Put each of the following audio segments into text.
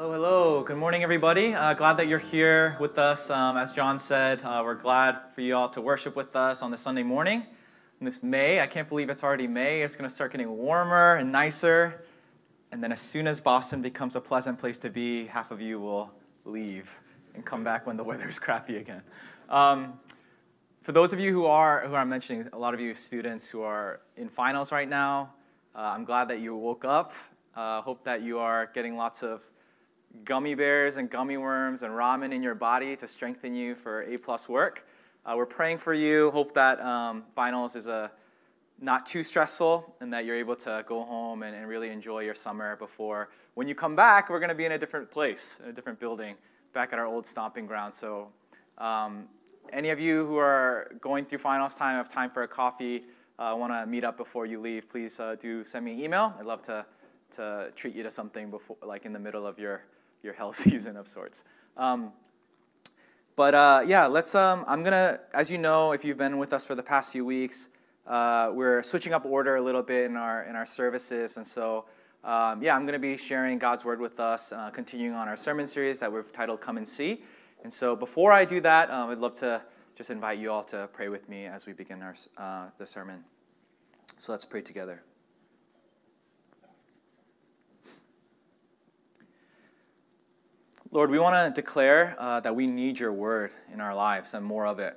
Hello, hello. Good morning, everybody. Uh, glad that you're here with us. Um, as John said, uh, we're glad for you all to worship with us on this Sunday morning. In this May, I can't believe it's already May. It's going to start getting warmer and nicer. And then, as soon as Boston becomes a pleasant place to be, half of you will leave and come back when the weather's crappy again. Um, for those of you who are who I'm mentioning, a lot of you students who are in finals right now, uh, I'm glad that you woke up. Uh, hope that you are getting lots of gummy bears and gummy worms and ramen in your body to strengthen you for A plus work. Uh, we're praying for you. Hope that um, finals is a not too stressful and that you're able to go home and, and really enjoy your summer before when you come back we're going to be in a different place in a different building back at our old stomping ground so um, any of you who are going through finals time have time for a coffee uh, want to meet up before you leave please uh, do send me an email i'd love to, to treat you to something before like in the middle of your your hell season of sorts. Um, but uh, yeah, let's. Um, I'm gonna, as you know, if you've been with us for the past few weeks, uh, we're switching up order a little bit in our in our services, and so um, yeah, I'm gonna be sharing God's word with us, uh, continuing on our sermon series that we've titled "Come and See." And so before I do that, um, I'd love to just invite you all to pray with me as we begin our uh, the sermon. So let's pray together. Lord, we want to declare uh, that we need your word in our lives and more of it.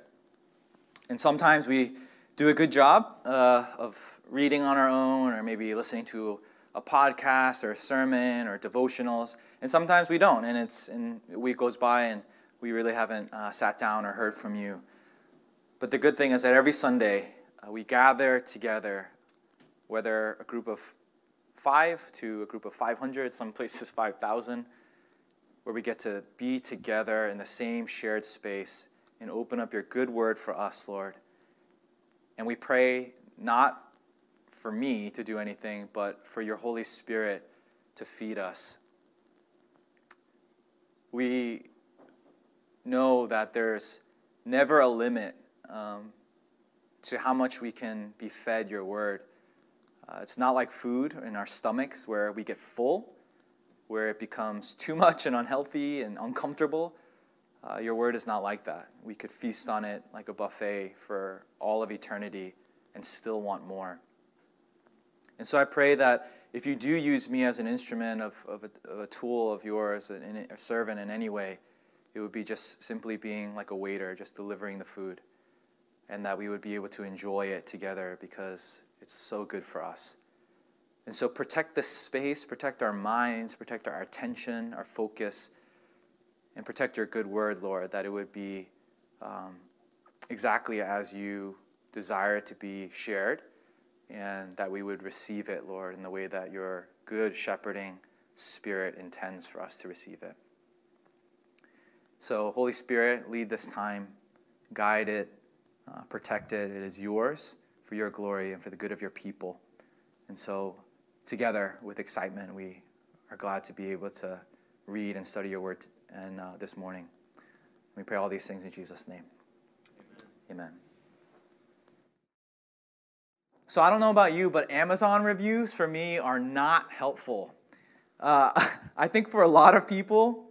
And sometimes we do a good job uh, of reading on our own or maybe listening to a podcast or a sermon or devotionals. And sometimes we don't. And, it's, and a week goes by and we really haven't uh, sat down or heard from you. But the good thing is that every Sunday uh, we gather together, whether a group of five to a group of 500, some places 5,000 where we get to be together in the same shared space and open up your good word for us, Lord. And we pray not for me to do anything, but for your Holy Spirit to feed us. We know that there's never a limit um, to how much we can be fed your word. Uh, it's not like food in our stomachs where we get full where it becomes too much and unhealthy and uncomfortable. Uh, your word is not like that. We could feast on it like a buffet for all of eternity and still want more. And so I pray that if you do use me as an instrument of, of, a, of a tool of yours, a, a servant in any way, it would be just simply being like a waiter, just delivering the food, and that we would be able to enjoy it together because it's so good for us. And so protect this space, protect our minds, protect our attention, our focus, and protect your good word, Lord, that it would be um, exactly as you desire it to be shared, and that we would receive it, Lord, in the way that your good shepherding spirit intends for us to receive it. So, Holy Spirit, lead this time, guide it, uh, protect it. It is yours for your glory and for the good of your people. And so, together with excitement, we are glad to be able to read and study your word and uh, this morning. We pray all these things in Jesus' name. Amen. Amen. So I don't know about you, but Amazon reviews for me are not helpful. Uh, I think for a lot of people,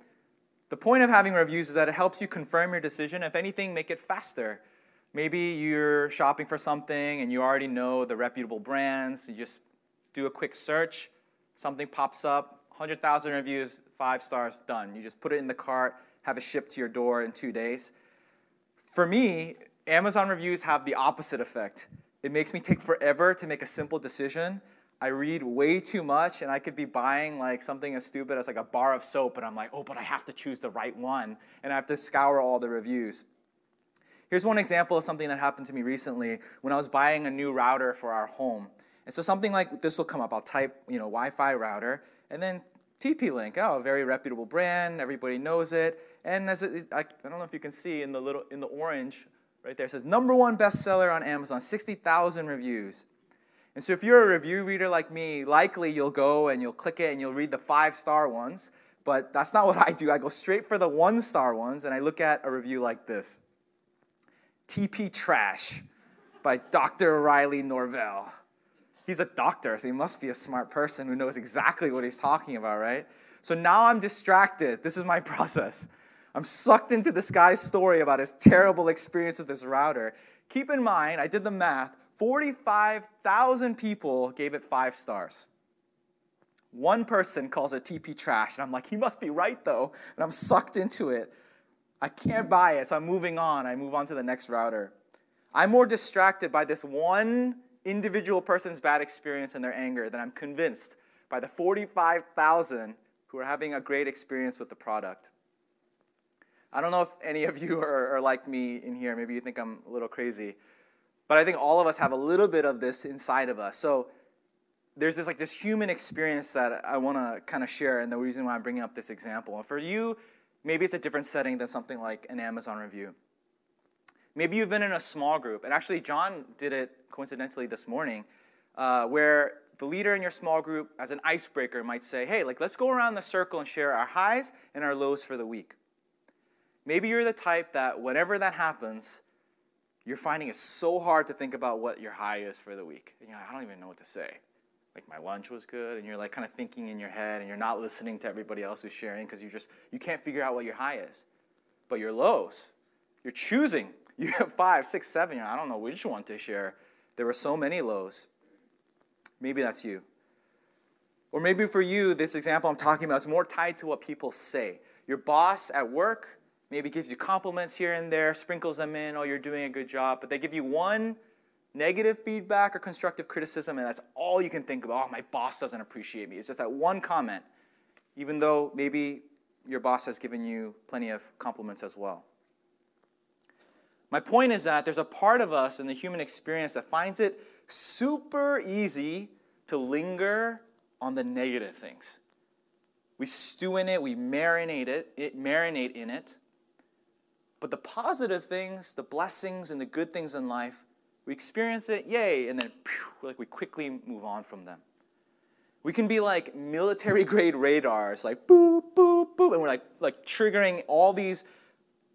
the point of having reviews is that it helps you confirm your decision. If anything, make it faster. Maybe you're shopping for something and you already know the reputable brands. You just do a quick search, something pops up, 100,000 reviews, five stars, done. You just put it in the cart, have it shipped to your door in two days. For me, Amazon reviews have the opposite effect. It makes me take forever to make a simple decision. I read way too much, and I could be buying like something as stupid as like a bar of soap, and I'm like, oh, but I have to choose the right one, and I have to scour all the reviews. Here's one example of something that happened to me recently when I was buying a new router for our home. And so something like this will come up. I'll type, you know, Wi-Fi router, and then TP-Link. Oh, a very reputable brand. Everybody knows it. And as it, I, I don't know if you can see in the little in the orange right there, says number one bestseller on Amazon, 60,000 reviews. And so if you're a review reader like me, likely you'll go and you'll click it and you'll read the five-star ones. But that's not what I do. I go straight for the one-star ones and I look at a review like this. TP Trash by Dr. Riley Norvell he's a doctor, so he must be a smart person who knows exactly what he's talking about, right? So now I'm distracted. This is my process. I'm sucked into this guy's story about his terrible experience with this router. Keep in mind, I did the math 45,000 people gave it five stars. One person calls it TP trash, and I'm like, he must be right though, and I'm sucked into it. I can't buy it, so I'm moving on. I move on to the next router. I'm more distracted by this one individual person's bad experience and their anger than I'm convinced by the 45,000 who are having a great experience with the product. I don't know if any of you are, are, like me in here. Maybe you think I'm a little crazy. But I think all of us have a little bit of this inside of us. So there's this like this human experience that I want to kind of share, and the reason why I'm bringing up this example. And for you, maybe it's a different setting than something like an Amazon review. Maybe you've been in a small group, and actually, John did it coincidentally this morning, uh, where the leader in your small group, as an icebreaker, might say, "Hey, like let's go around the circle and share our highs and our lows for the week." Maybe you're the type that whenever that happens, you're finding it so hard to think about what your high is for the week. And you're like, I don't even know what to say. Like my lunch was good, and you're like kind of thinking in your head, and you're not listening to everybody else who's sharing because you just you can't figure out what your high is. But your lows, you're choosing. You have five, six, seven. I don't know which one to share. There were so many lows. Maybe that's you. Or maybe for you, this example I'm talking about is more tied to what people say. Your boss at work maybe gives you compliments here and there, sprinkles them in, oh, you're doing a good job, but they give you one negative feedback or constructive criticism, and that's all you can think about. Oh, my boss doesn't appreciate me. It's just that one comment, even though maybe your boss has given you plenty of compliments as well. My point is that there's a part of us in the human experience that finds it super easy to linger on the negative things. We stew in it, we marinate it, it marinate in it. But the positive things, the blessings and the good things in life, we experience it, yay, and then phew, like we quickly move on from them. We can be like military grade radars, like boop, boop, boop, and we're like, like triggering all these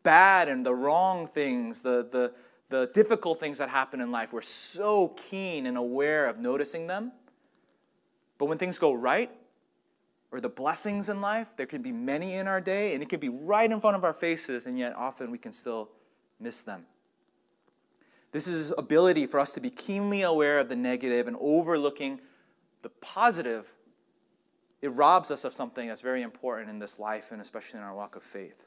bad and the wrong things, the, the, the difficult things that happen in life. We're so keen and aware of noticing them. But when things go right, or the blessings in life. There can be many in our day, and it can be right in front of our faces, and yet often we can still miss them. This is ability for us to be keenly aware of the negative and overlooking the positive. It robs us of something that's very important in this life and especially in our walk of faith.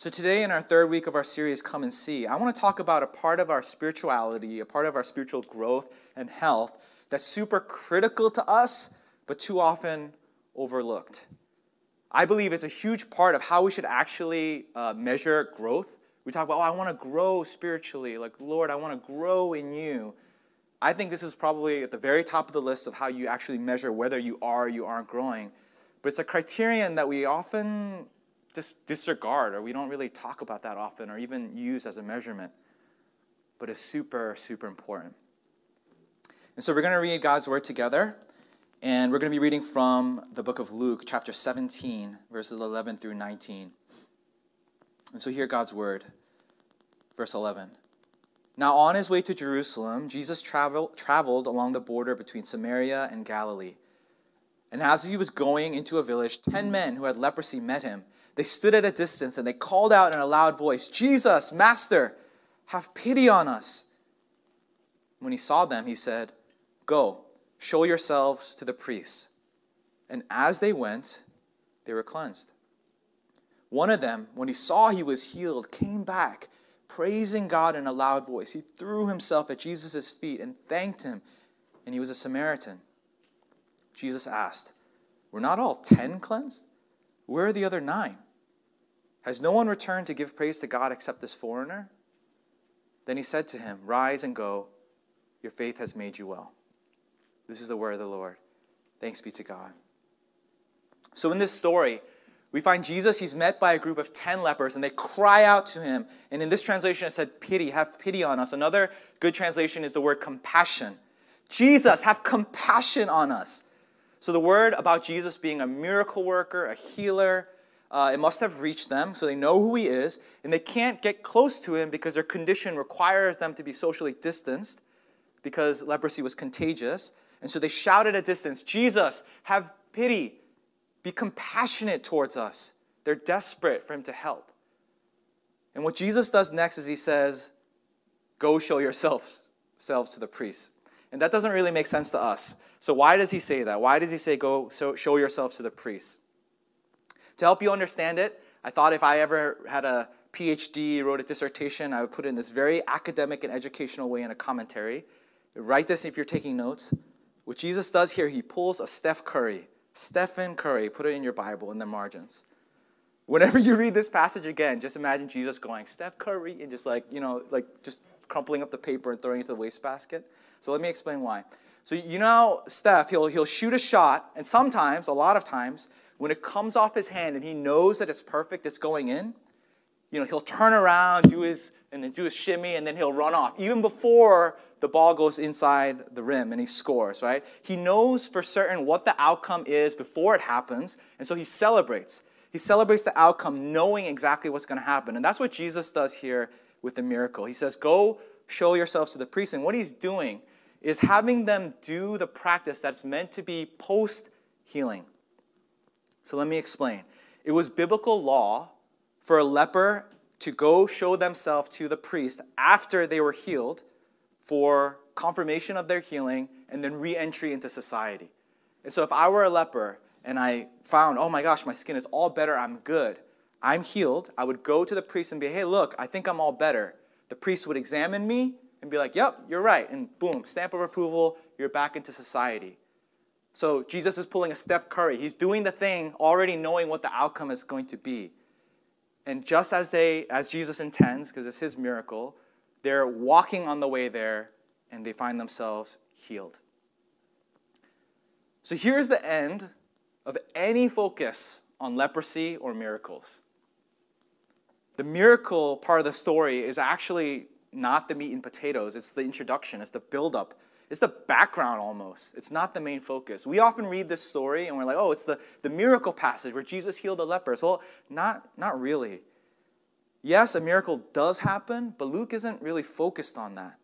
So, today, in our third week of our series, Come and See, I want to talk about a part of our spirituality, a part of our spiritual growth and health that's super critical to us but too often overlooked. I believe it's a huge part of how we should actually uh, measure growth. We talk about, oh, I want to grow spiritually. Like, Lord, I want to grow in you. I think this is probably at the very top of the list of how you actually measure whether you are or you aren't growing. But it's a criterion that we often just disregard or we don't really talk about that often or even use as a measurement. But it's super, super important. And so we're going to read God's word together. And we're going to be reading from the book of Luke, chapter 17, verses 11 through 19. And so hear God's word. Verse 11. Now, on his way to Jerusalem, Jesus travel, traveled along the border between Samaria and Galilee. And as he was going into a village, ten men who had leprosy met him. They stood at a distance and they called out in a loud voice, Jesus, Master, have pity on us. When he saw them, he said, Go Show yourselves to the priests. And as they went, they were cleansed. One of them, when he saw he was healed, came back, praising God in a loud voice. He threw himself at Jesus' feet and thanked him, and he was a Samaritan. Jesus asked, Were not all ten cleansed? Where are the other nine? Has no one returned to give praise to God except this foreigner? Then he said to him, Rise and go, your faith has made you well. This is the word of the Lord. Thanks be to God. So, in this story, we find Jesus, he's met by a group of 10 lepers, and they cry out to him. And in this translation, it said, Pity, have pity on us. Another good translation is the word compassion. Jesus, have compassion on us. So, the word about Jesus being a miracle worker, a healer, uh, it must have reached them, so they know who he is, and they can't get close to him because their condition requires them to be socially distanced because leprosy was contagious. And so they shouted at a distance, Jesus, have pity, Be compassionate towards us. They're desperate for him to help. And what Jesus does next is he says, Go show yourselves to the priests. And that doesn't really make sense to us. So, why does he say that? Why does he say, Go show yourselves to the priests? To help you understand it, I thought if I ever had a PhD, wrote a dissertation, I would put it in this very academic and educational way in a commentary. Write this if you're taking notes. What Jesus does here, he pulls a Steph Curry, Stephen Curry, put it in your Bible in the margins. Whenever you read this passage again, just imagine Jesus going, Steph Curry, and just like, you know, like just crumpling up the paper and throwing it to the wastebasket. So let me explain why. So you know Steph, he'll, he'll shoot a shot, and sometimes, a lot of times, when it comes off his hand and he knows that it's perfect, it's going in, you know, he'll turn around, do his, and then do his shimmy, and then he'll run off, even before the ball goes inside the rim and he scores, right? He knows for certain what the outcome is before it happens, and so he celebrates. He celebrates the outcome knowing exactly what's going to happen. And that's what Jesus does here with the miracle. He says, Go show yourselves to the priest. And what he's doing is having them do the practice that's meant to be post healing. So let me explain. It was biblical law for a leper to go show themselves to the priest after they were healed for confirmation of their healing and then re entry into society. And so if I were a leper and I found, oh my gosh, my skin is all better, I'm good, I'm healed, I would go to the priest and be, hey, look, I think I'm all better. The priest would examine me and be like, yep, you're right. And boom, stamp of approval, you're back into society. So Jesus is pulling a Steph Curry. He's doing the thing already knowing what the outcome is going to be. And just as they, as Jesus intends, because it's his miracle, they're walking on the way there and they find themselves healed. So here's the end of any focus on leprosy or miracles. The miracle part of the story is actually not the meat and potatoes, it's the introduction, it's the buildup, it's the background almost. It's not the main focus. We often read this story and we're like, oh, it's the, the miracle passage where Jesus healed the lepers. Well, not, not really. Yes, a miracle does happen, but Luke isn't really focused on that.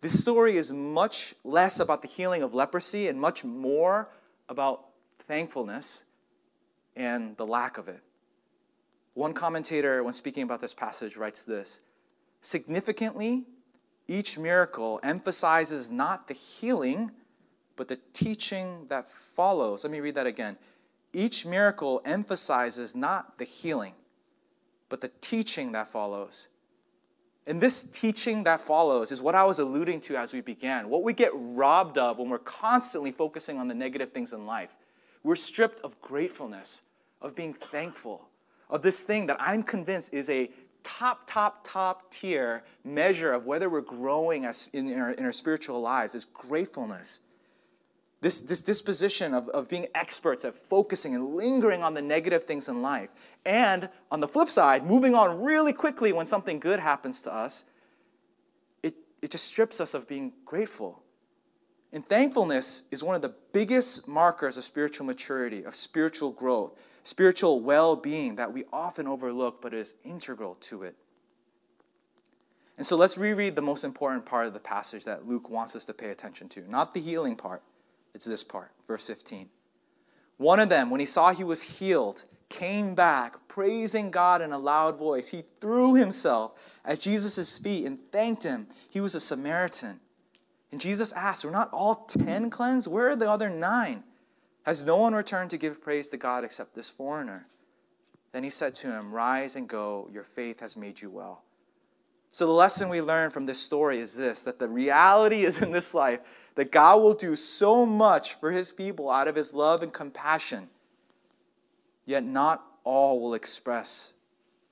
This story is much less about the healing of leprosy and much more about thankfulness and the lack of it. One commentator, when speaking about this passage, writes this Significantly, each miracle emphasizes not the healing, but the teaching that follows. Let me read that again. Each miracle emphasizes not the healing, but the teaching that follows. And this teaching that follows is what I was alluding to as we began. What we get robbed of when we're constantly focusing on the negative things in life. We're stripped of gratefulness, of being thankful, of this thing that I'm convinced is a top, top, top tier measure of whether we're growing as in, our, in our spiritual lives is gratefulness. This, this disposition of, of being experts at focusing and lingering on the negative things in life. And on the flip side, moving on really quickly when something good happens to us, it, it just strips us of being grateful. And thankfulness is one of the biggest markers of spiritual maturity, of spiritual growth, spiritual well being that we often overlook, but is integral to it. And so let's reread the most important part of the passage that Luke wants us to pay attention to. Not the healing part, it's this part, verse 15. One of them, when he saw he was healed, came back, praising God in a loud voice. He threw himself at Jesus' feet and thanked him. He was a Samaritan. And Jesus asked, Were not all ten cleansed? Where are the other nine? Has no one returned to give praise to God except this foreigner? Then he said to him, Rise and go, your faith has made you well. So, the lesson we learn from this story is this that the reality is in this life that God will do so much for his people out of his love and compassion, yet not all will express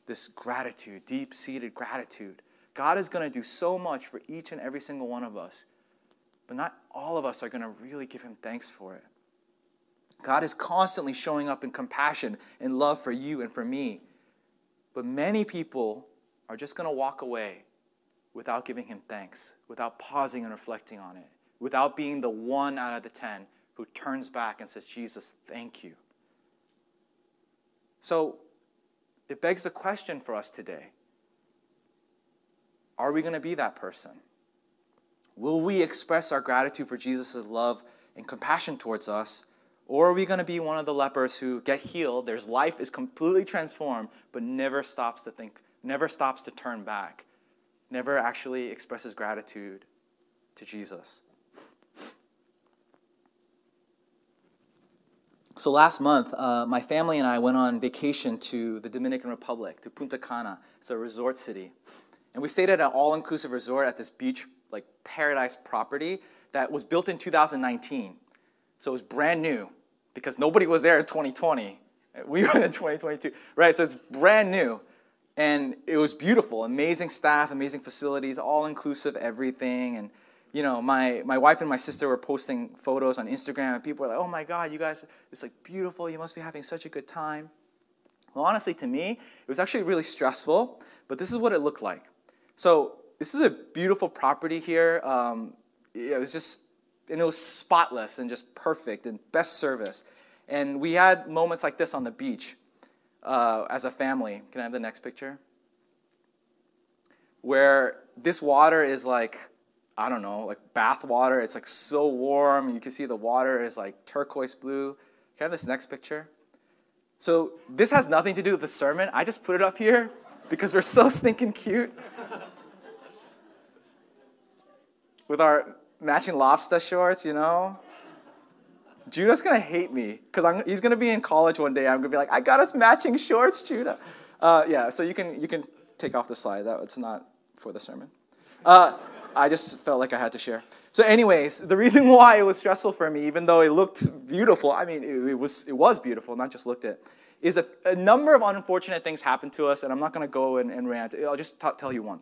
this gratitude, deep seated gratitude. God is going to do so much for each and every single one of us, but not all of us are going to really give him thanks for it. God is constantly showing up in compassion and love for you and for me. But many people are just going to walk away without giving him thanks, without pausing and reflecting on it, without being the one out of the ten who turns back and says, Jesus, thank you. So it begs the question for us today Are we going to be that person? Will we express our gratitude for Jesus' love and compassion towards us? Or are we going to be one of the lepers who get healed, their life is completely transformed, but never stops to think, never stops to turn back, never actually expresses gratitude to Jesus? So last month, uh, my family and I went on vacation to the Dominican Republic, to Punta Cana. It's a resort city. And we stayed at an all inclusive resort at this beach, like paradise property that was built in 2019. So it was brand new because nobody was there in 2020. We went in 2022, right? So it's brand new. And it was beautiful, amazing staff, amazing facilities, all inclusive, everything. And you know, my, my wife and my sister were posting photos on Instagram, and people were like, oh my God, you guys, it's like beautiful. You must be having such a good time. Well, honestly, to me, it was actually really stressful, but this is what it looked like. So, this is a beautiful property here. Um, it was just, and it was spotless and just perfect and best service. And we had moments like this on the beach uh, as a family. Can I have the next picture? Where this water is like, I don't know, like bath water. It's like so warm. You can see the water is like turquoise blue. Can I have this next picture? So this has nothing to do with the sermon. I just put it up here because we're so stinking cute. with our matching lobster shorts, you know? Judah's gonna hate me because he's gonna be in college one day. I'm gonna be like, I got us matching shorts, Judah. Uh, yeah, so you can you can take off the slide. That it's not for the sermon. Uh, I just felt like I had to share. So, anyways, the reason why it was stressful for me, even though it looked beautiful, I mean, it, it was, it was beautiful, not just looked at, is a, a, number of unfortunate things happened to us, and I'm not to go and, and, rant. I'll just t- tell you one.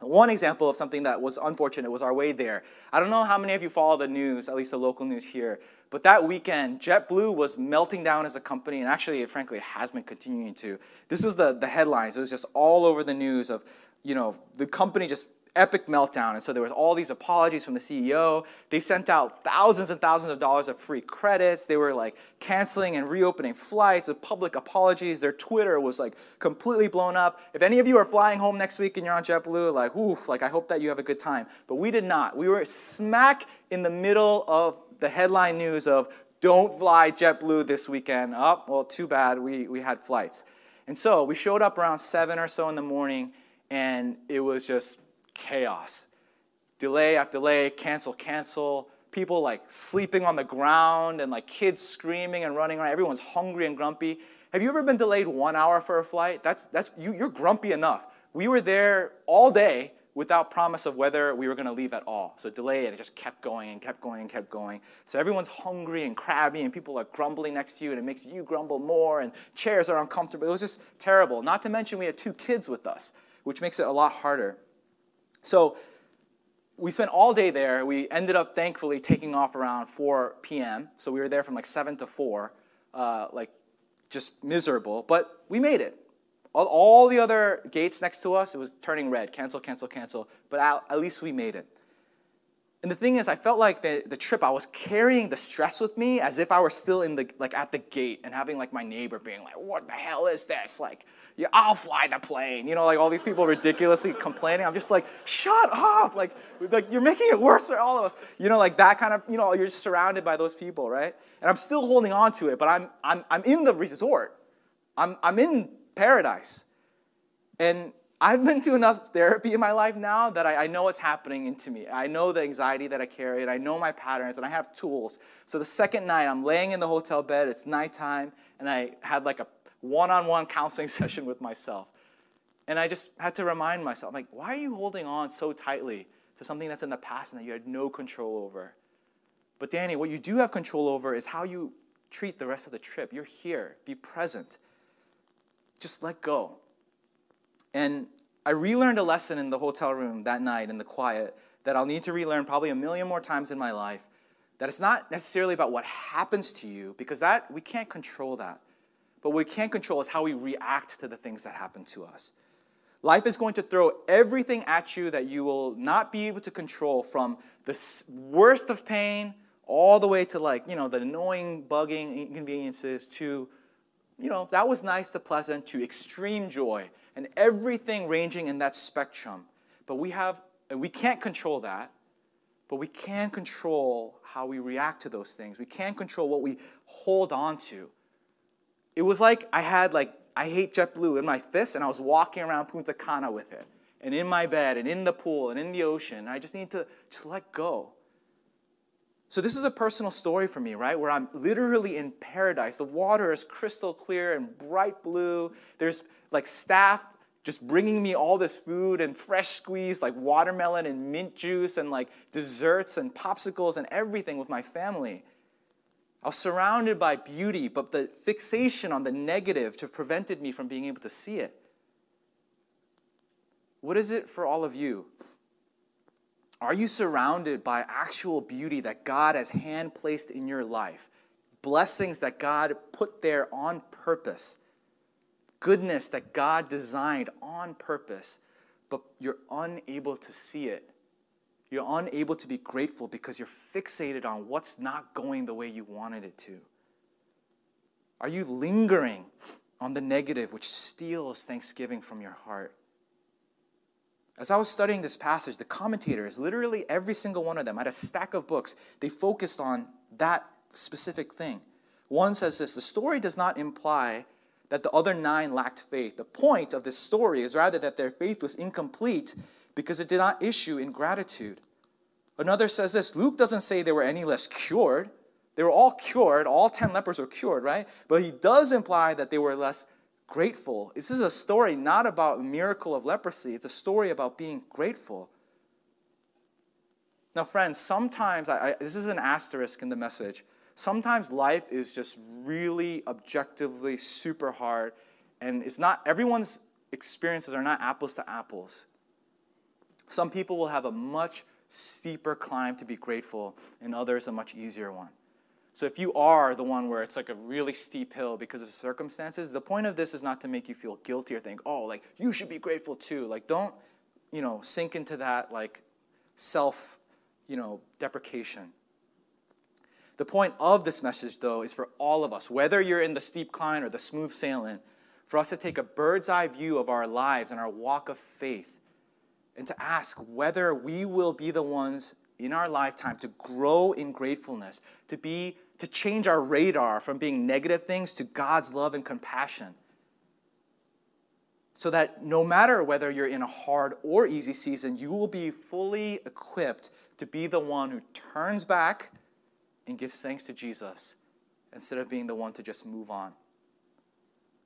One example of something that was unfortunate was our way there. I don't know how many of you follow the news, at least the local news here, but that weekend, JetBlue was melting down as a company, and actually, it frankly, has been continuing to. This was the, the headlines. It was just all over the news of, you know, the company just epic meltdown. And so there was all these apologies from the CEO. They sent out thousands and thousands of dollars of free credits. They were like canceling and reopening flights with public apologies. Their Twitter was like completely blown up. If any of you are flying home next week and you're on JetBlue, like, oof, like I hope that you have a good time. But we did not. We were smack in the middle of the headline news of don't fly JetBlue this weekend. Oh, well, too bad. We, we had flights. And so we showed up around 7 or so in the morning, and it was just chaos. Delay after delay, cancel, cancel. People like sleeping on the ground and like kids screaming and running around. Everyone's hungry and grumpy. Have you ever been delayed one hour for a flight? That's, that's, you, you're grumpy enough. We were there all day without promise of whether we were going to leave at all. So delayed, it just kept going and kept going and kept going. So everyone's hungry and crabby, and people are grumbling next to you, and it makes you grumble more, and chairs are uncomfortable. It was just terrible. Not to mention, we had two kids with us, which makes it a lot harder. So we spent all day there. We ended up thankfully taking off around 4 p.m. So we were there from like 7 to 4, uh, like just miserable. But we made it. All, all, the other gates next to us, it was turning red cancel, cancel, cancel. But at, at least we made it. And the thing is, I felt like the, the trip, I was carrying the stress with me as if I were still in the like at the gate and having like my neighbor being like, "What the hell is this?" Like, yeah, I'll fly the plane. You know, like all these people ridiculously complaining. I'm just like, shut up. Like, like you're making it worse for all of us. You know, like that kind of, you know, you're just surrounded by those people, right? And I'm still holding on to it, but I'm, I'm, I'm in the resort. I'm, I'm in paradise. And I've been to enough therapy in my life now that I, I, know what's happening into me. I know the anxiety that I carry, and I know my patterns, and I have tools. So the second night, I'm laying in the hotel bed, it's nighttime, and I had like a one on one counseling session with myself. And I just had to remind myself, like, why are you holding on so tightly to something that's in the past and that you had no control over? But Danny, what you do have control over is how you treat the rest of the trip. You're here, be present. Just let go. And I relearned a lesson in the hotel room that night in the quiet that I'll need to relearn probably a million more times in my life. That it's not necessarily about what happens to you, because that we can't control that. But what we can control is how we react to the things that happen to us. Life is going to throw everything at you that you will not be able to control from the worst of pain all the way to like, you know, the annoying, bugging inconveniences to, you know, that was nice to pleasant to extreme joy and everything ranging in that spectrum. But we have, and we can't control that, but we can control how we react to those things. We can control what we hold on to. It was like I had like I hate JetBlue in my fist, and I was walking around Punta Cana with it, and in my bed, and in the pool, and in the ocean. I just need to just let go. So this is a personal story for me, right? Where I'm literally in paradise. The water is crystal clear and bright blue. There's like staff just bringing me all this food and fresh squeezed like watermelon and mint juice and like desserts and popsicles and everything with my family. I was surrounded by beauty, but the fixation on the negative to prevented me from being able to see it. What is it for all of you? Are you surrounded by actual beauty that God has hand placed in your life? Blessings that God put there on purpose? Goodness that God designed on purpose, but you're unable to see it. You're unable to be grateful because you're fixated on what's not going the way you wanted it to. Are you lingering on the negative which steals thanksgiving from your heart? As I was studying this passage, the commentators, literally every single one of them, had a stack of books, they focused on that specific thing. One says this the story does not imply that the other nine lacked faith. The point of this story is rather that their faith was incomplete because it did not issue in gratitude. Another says this Luke doesn't say they were any less cured. They were all cured, all 10 lepers were cured, right? But he does imply that they were less grateful. This is a story not about a miracle of leprosy, it's a story about being grateful. Now, friends, sometimes, I, I, this is an asterisk in the message sometimes life is just really objectively super hard, and it's not everyone's experiences are not apples to apples. Some people will have a much steeper climb to be grateful, and others a much easier one. So if you are the one where it's like a really steep hill because of circumstances, the point of this is not to make you feel guilty or think, oh, like you should be grateful too. Like don't, you know, sink into that like self, you know, deprecation. The point of this message, though, is for all of us, whether you're in the steep climb or the smooth sailing, for us to take a bird's eye view of our lives and our walk of faith and to ask whether we will be the ones in our lifetime to grow in gratefulness, to be to change our radar from being negative things to God's love and compassion. So that no matter whether you're in a hard or easy season, you will be fully equipped to be the one who turns back and give thanks to Jesus instead of being the one to just move on?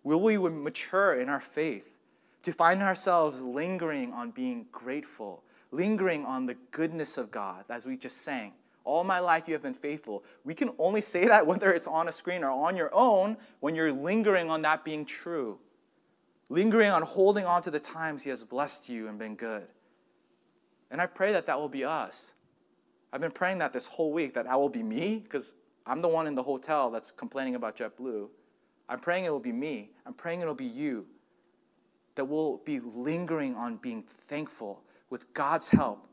Will we mature in our faith to find ourselves lingering on being grateful, lingering on the goodness of God, as we just sang? All my life you have been faithful. We can only say that whether it's on a screen or on your own when you're lingering on that being true. Lingering on holding on to the times He has blessed you and been good. And I pray that that will be us. I've been praying that this whole week that that will be me because I'm the one in the hotel that's complaining about JetBlue. I'm praying it will be me. I'm praying it'll be you. That we'll be lingering on being thankful with God's help.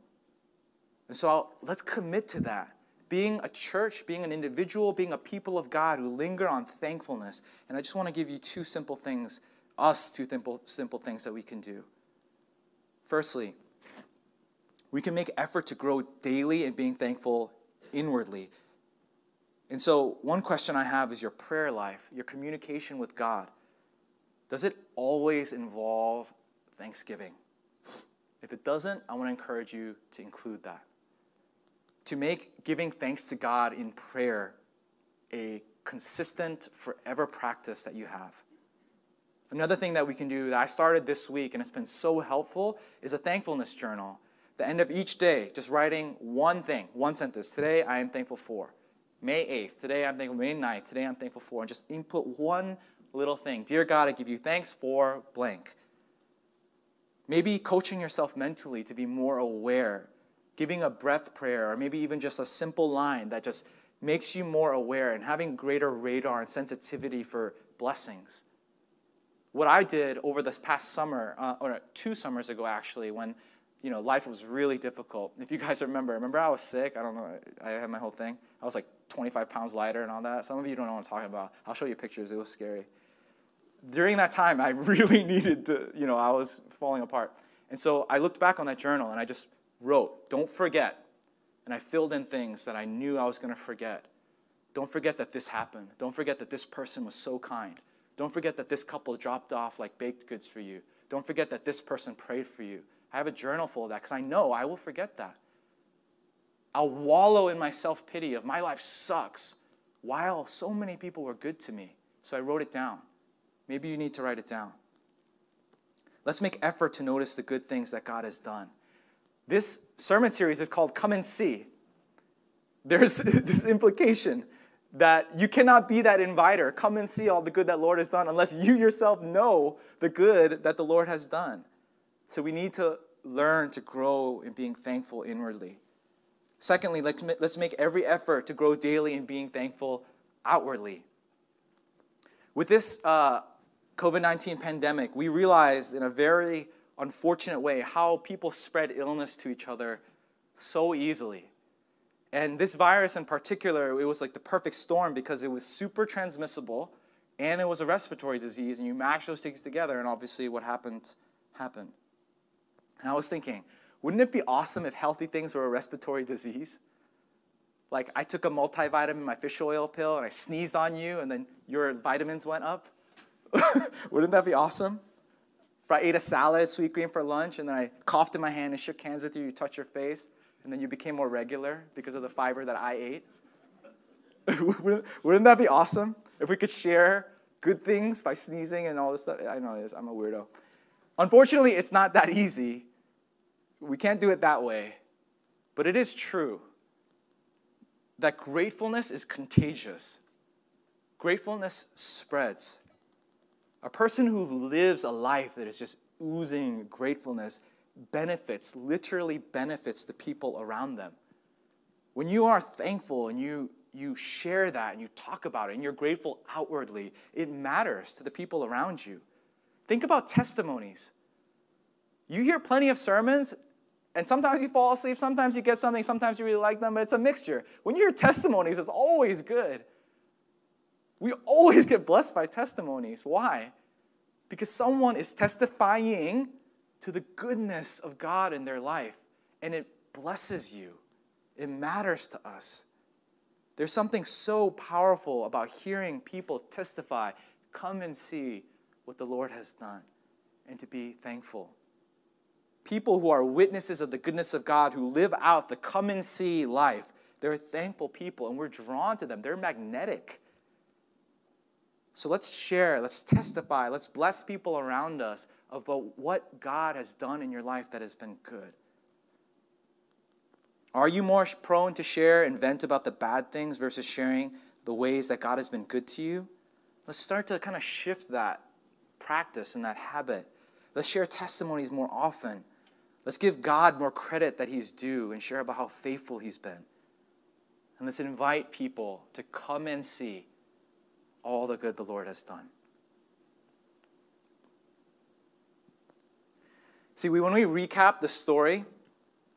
And so I'll, let's commit to that. Being a church, being an individual, being a people of God who linger on thankfulness. And I just want to give you two simple things, us two simple, simple things that we can do. Firstly, we can make effort to grow daily in being thankful inwardly. And so, one question I have is your prayer life, your communication with God. Does it always involve thanksgiving? If it doesn't, I want to encourage you to include that. To make giving thanks to God in prayer a consistent, forever practice that you have. Another thing that we can do that I started this week and it's been so helpful is a thankfulness journal the end of each day, just writing one thing, one sentence. Today, I am thankful for. May 8th, today I'm thankful. May 9th, today I'm thankful for. And just input one little thing. Dear God, I give you thanks for blank. Maybe coaching yourself mentally to be more aware, giving a breath prayer, or maybe even just a simple line that just makes you more aware and having greater radar and sensitivity for blessings. What I did over this past summer, uh, or two summers ago actually, when you know, life was really difficult. If you guys remember, remember I was sick. I don't know. I had my whole thing. I was like 25 pounds lighter and all that. Some of you don't know what I'm talking about. I'll show you pictures. It was scary. During that time, I really needed to, you know, I was falling apart. And so I looked back on that journal and I just wrote, don't forget, and I filled in things that I knew I was going to forget. Don't forget that this happened. Don't forget that this person was so kind. Don't forget that this couple dropped off like baked goods for you. Don't forget that this person prayed for you. I have a journal full of that because I know I will forget that. I'll wallow in my self pity of my life sucks while so many people were good to me. So I wrote it down. Maybe you need to write it down. Let's make effort to notice the good things that God has done. This sermon series is called Come and See. There's this implication that you cannot be that inviter. Come and see all the good that Lord has done unless you yourself know the good that the Lord has done. So we need to learn to grow in being thankful inwardly. Secondly, let's, let's make every effort to grow daily in being thankful outwardly. With this uh, COVID 19 pandemic, we realized in a very unfortunate way how people spread illness to each other so easily. And this virus in particular, it was like the perfect storm because it was super transmissible and it was a respiratory disease, and you mash those things together, and obviously what happened happened. And I was thinking, wouldn't it be awesome if healthy things were a respiratory disease? Like I took a multivitamin, my fish oil pill, and I sneezed on you, and then your vitamins went up. wouldn't that be awesome? If I ate a salad, Sweetgreen for lunch, and then I coughed in my hand and shook hands with you, you touched your face, and then you became more regular because of the fiber that I ate. Wouldn't that be awesome if we could share good things by sneezing and all this stuff? I know it is. I'm a weirdo. Unfortunately, it's not that easy. We can't do it that way. But it is true that gratefulness is contagious. Gratefulness spreads. A person who lives a life that is just oozing gratefulness benefits, literally benefits the people around them. When you are thankful and you, you share that and you talk about it and you're grateful outwardly, it matters to the people around you. Think about testimonies. You hear plenty of sermons, and sometimes you fall asleep, sometimes you get something, sometimes you really like them, but it's a mixture. When you hear testimonies, it's always good. We always get blessed by testimonies. Why? Because someone is testifying to the goodness of God in their life, and it blesses you. It matters to us. There's something so powerful about hearing people testify, come and see what the Lord has done, and to be thankful. People who are witnesses of the goodness of God, who live out the come and see life, they're thankful people, and we're drawn to them. They're magnetic. So let's share, let's testify, let's bless people around us about what God has done in your life that has been good. Are you more prone to share and vent about the bad things versus sharing the ways that God has been good to you? Let's start to kind of shift that practice and that habit. Let's share testimonies more often. Let's give God more credit that He's due and share about how faithful He's been. And let's invite people to come and see all the good the Lord has done. See, when we recap the story,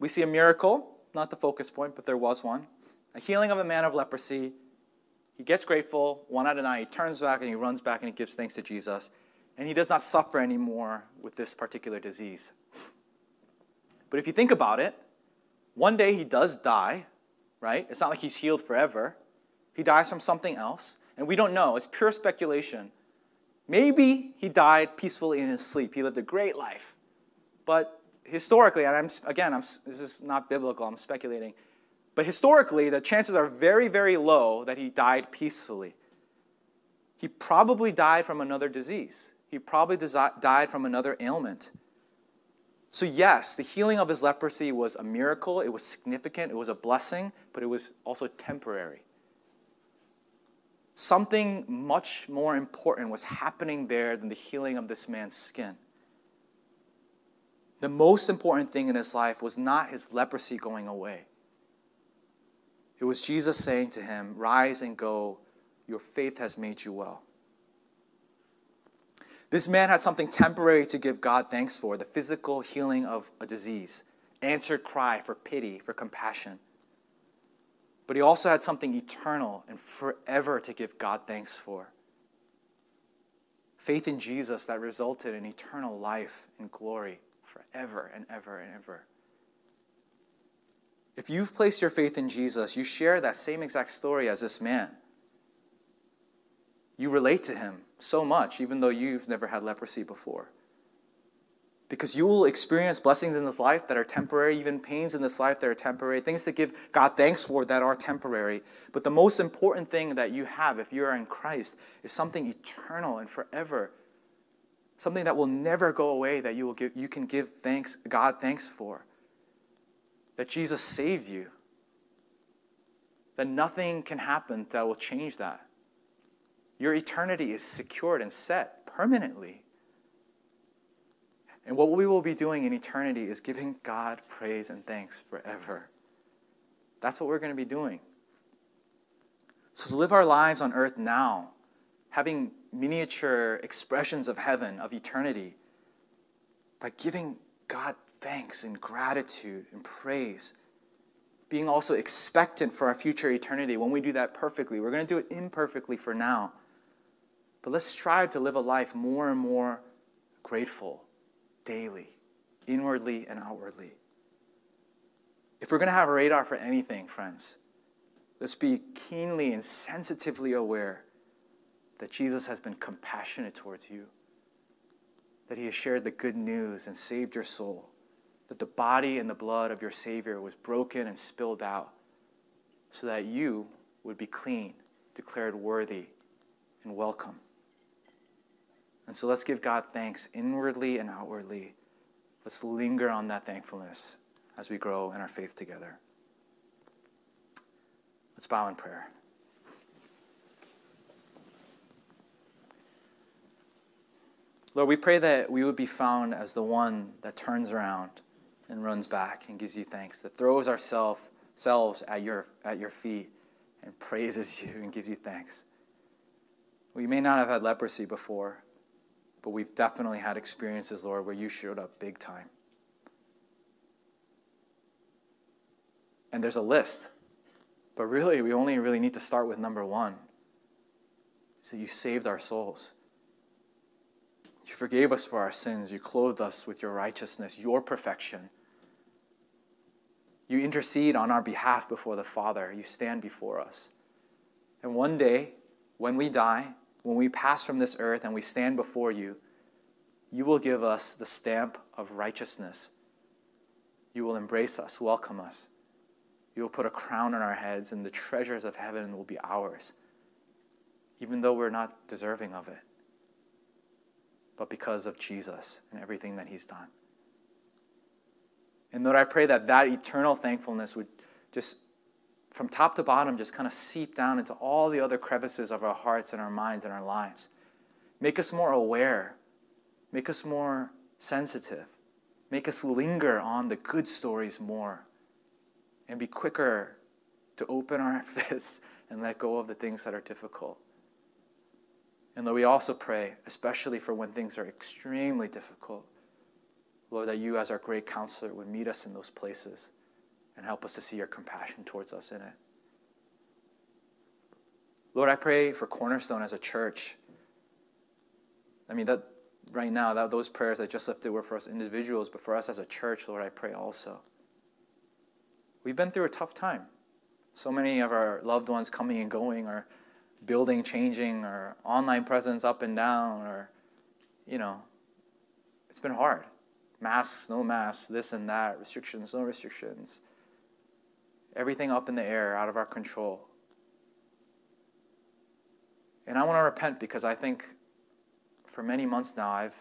we see a miracle, not the focus point, but there was one. A healing of a man of leprosy. He gets grateful, one out of nine. He turns back and he runs back and he gives thanks to Jesus. And he does not suffer anymore with this particular disease. But if you think about it, one day he does die, right? It's not like he's healed forever. He dies from something else and we don't know. It's pure speculation. Maybe he died peacefully in his sleep. He lived a great life. But historically, and I'm, again, I'm, this is not biblical, I'm speculating. But historically, the chances are very, very low that he died peacefully. He probably died from another disease. He probably died from another ailment. So, yes, the healing of his leprosy was a miracle. It was significant. It was a blessing, but it was also temporary something much more important was happening there than the healing of this man's skin. The most important thing in his life was not his leprosy going away. It was Jesus saying to him, Rise and go, your faith has made you well. This man had something temporary to give God thanks for the physical healing of a disease, answered cry for pity, for compassion. But he also had something eternal and forever to give God thanks for. Faith in Jesus that resulted in eternal life and glory forever and ever and ever. If you've placed your faith in Jesus, you share that same exact story as this man. You relate to him so much, even though you've never had leprosy before. Because you will experience blessings in this life that are temporary, even pains in this life that are temporary, things to give God thanks for that are temporary. But the most important thing that you have if you are in Christ is something eternal and forever. Something that will never go away that you, will give, you can give thanks, God thanks for. That Jesus saved you. That nothing can happen that will change that. Your eternity is secured and set permanently. And what we will be doing in eternity is giving God praise and thanks forever. That's what we're going to be doing. So to live our lives on earth now, having miniature expressions of heaven, of eternity, by giving God thanks and gratitude and praise, being also expectant for our future eternity. When we do that perfectly, we're going to do it imperfectly for now. But let's strive to live a life more and more grateful daily, inwardly and outwardly. If we're going to have a radar for anything, friends, let's be keenly and sensitively aware that Jesus has been compassionate towards you, that he has shared the good news and saved your soul, that the body and the blood of your Savior was broken and spilled out so that you would be clean, declared worthy, and welcome. And so let's give God thanks inwardly and outwardly. Let's linger on that thankfulness as we grow in our faith together. Let's bow in prayer. Lord, we pray that we would be found as the one that turns around and runs back and gives you thanks, that throws ourselves at your, at your feet and praises you and gives you thanks. We may not have had leprosy before, but we've definitely had experiences, Lord, where you showed up big time. And there's a list. But really, we only really need to start with number one. So you saved our souls. You forgave us for our sins. You clothed us with your righteousness, your perfection. You intercede on our behalf before the Father. You stand before us. And one day, when we die, when we pass from this earth and we stand before you, you will give us the stamp of righteousness. You will embrace us, welcome us. You will put a crown on our heads, and the treasures of heaven will be ours, even though we're not deserving of it, but because of Jesus and everything that He's done. And Lord, I pray that that eternal thankfulness would just from top to bottom, just kind of seep down into all the other crevices of our hearts and our minds and our lives. Make us more aware. Make us more sensitive. Make us linger on the good stories more and be quicker to open our fists and let go of the things that are difficult. And Lord, we also pray, especially for when things are extremely difficult, Lord, that you, as our great counselor, would meet us in those places and help us to see your compassion towards us in it. Lord, I pray for Cornerstone as a church. I mean, that right now, that those prayers I just lifted were for us individuals, but for us as a church, Lord, I pray also. We've been through a tough time. So many of our loved ones coming and going, our building changing, our online presence up and down, or, you know, it's been hard. Masks, no masks, this and that, restrictions, no restrictions everything up in the air, out of our control. And I want to repent because I think for many months now I've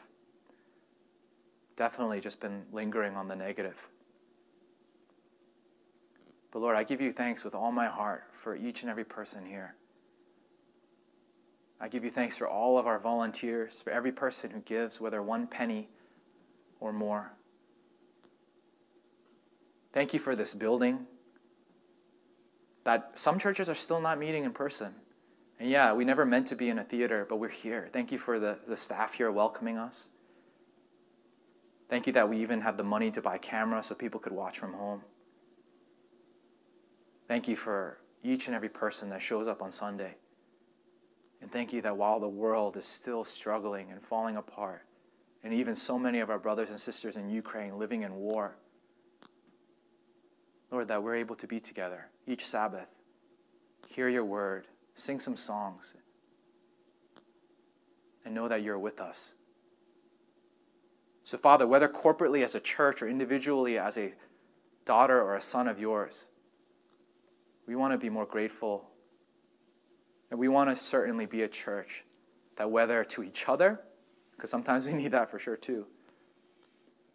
definitely just been lingering on the negative. But Lord, I give you thanks with all my heart for each and every person here. I give you thanks for all of our volunteers, for every person who gives, whether one penny or more. Thank you for this building that some churches are still not meeting in person. And yeah, we never meant to be in a theater, but we're here. Thank you for the, the staff here welcoming us. Thank you that we even had the money to buy cameras so people could watch from home. Thank you for each and every person that shows up on Sunday. And thank you that while the world is still struggling and falling apart, and even so many of our brothers and sisters in Ukraine living in war, Lord, that we're able to be together each Sabbath, hear your word, sing some songs, and know that you're with us. So, Father, whether corporately as a church or individually as a daughter or a son of yours, we want to be more grateful. And we want to certainly be a church that, whether to each other, because sometimes we need that for sure too,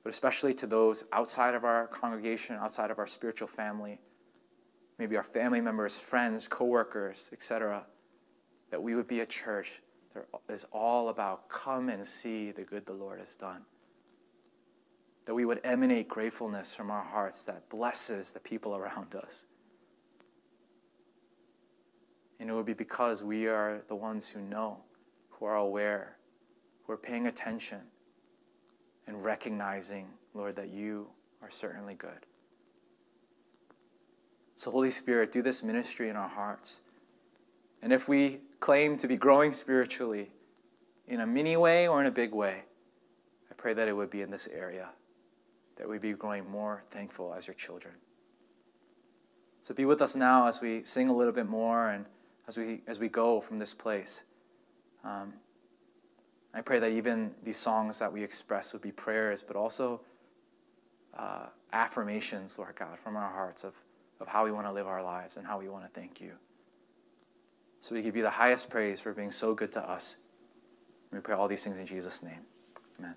but especially to those outside of our congregation, outside of our spiritual family, maybe our family members, friends, coworkers, etc., that we would be a church that is all about come and see the good the Lord has done. That we would emanate gratefulness from our hearts that blesses the people around us. And it would be because we are the ones who know, who are aware, who are paying attention, and recognizing, Lord, that you are certainly good. So, Holy Spirit, do this ministry in our hearts. And if we claim to be growing spiritually in a mini way or in a big way, I pray that it would be in this area, that we be growing more thankful as your children. So be with us now as we sing a little bit more and as we, as we go from this place. Um, I pray that even these songs that we express would be prayers, but also uh, affirmations, Lord God, from our hearts of, of how we want to live our lives and how we want to thank you. So we give you the highest praise for being so good to us. We pray all these things in Jesus' name. Amen.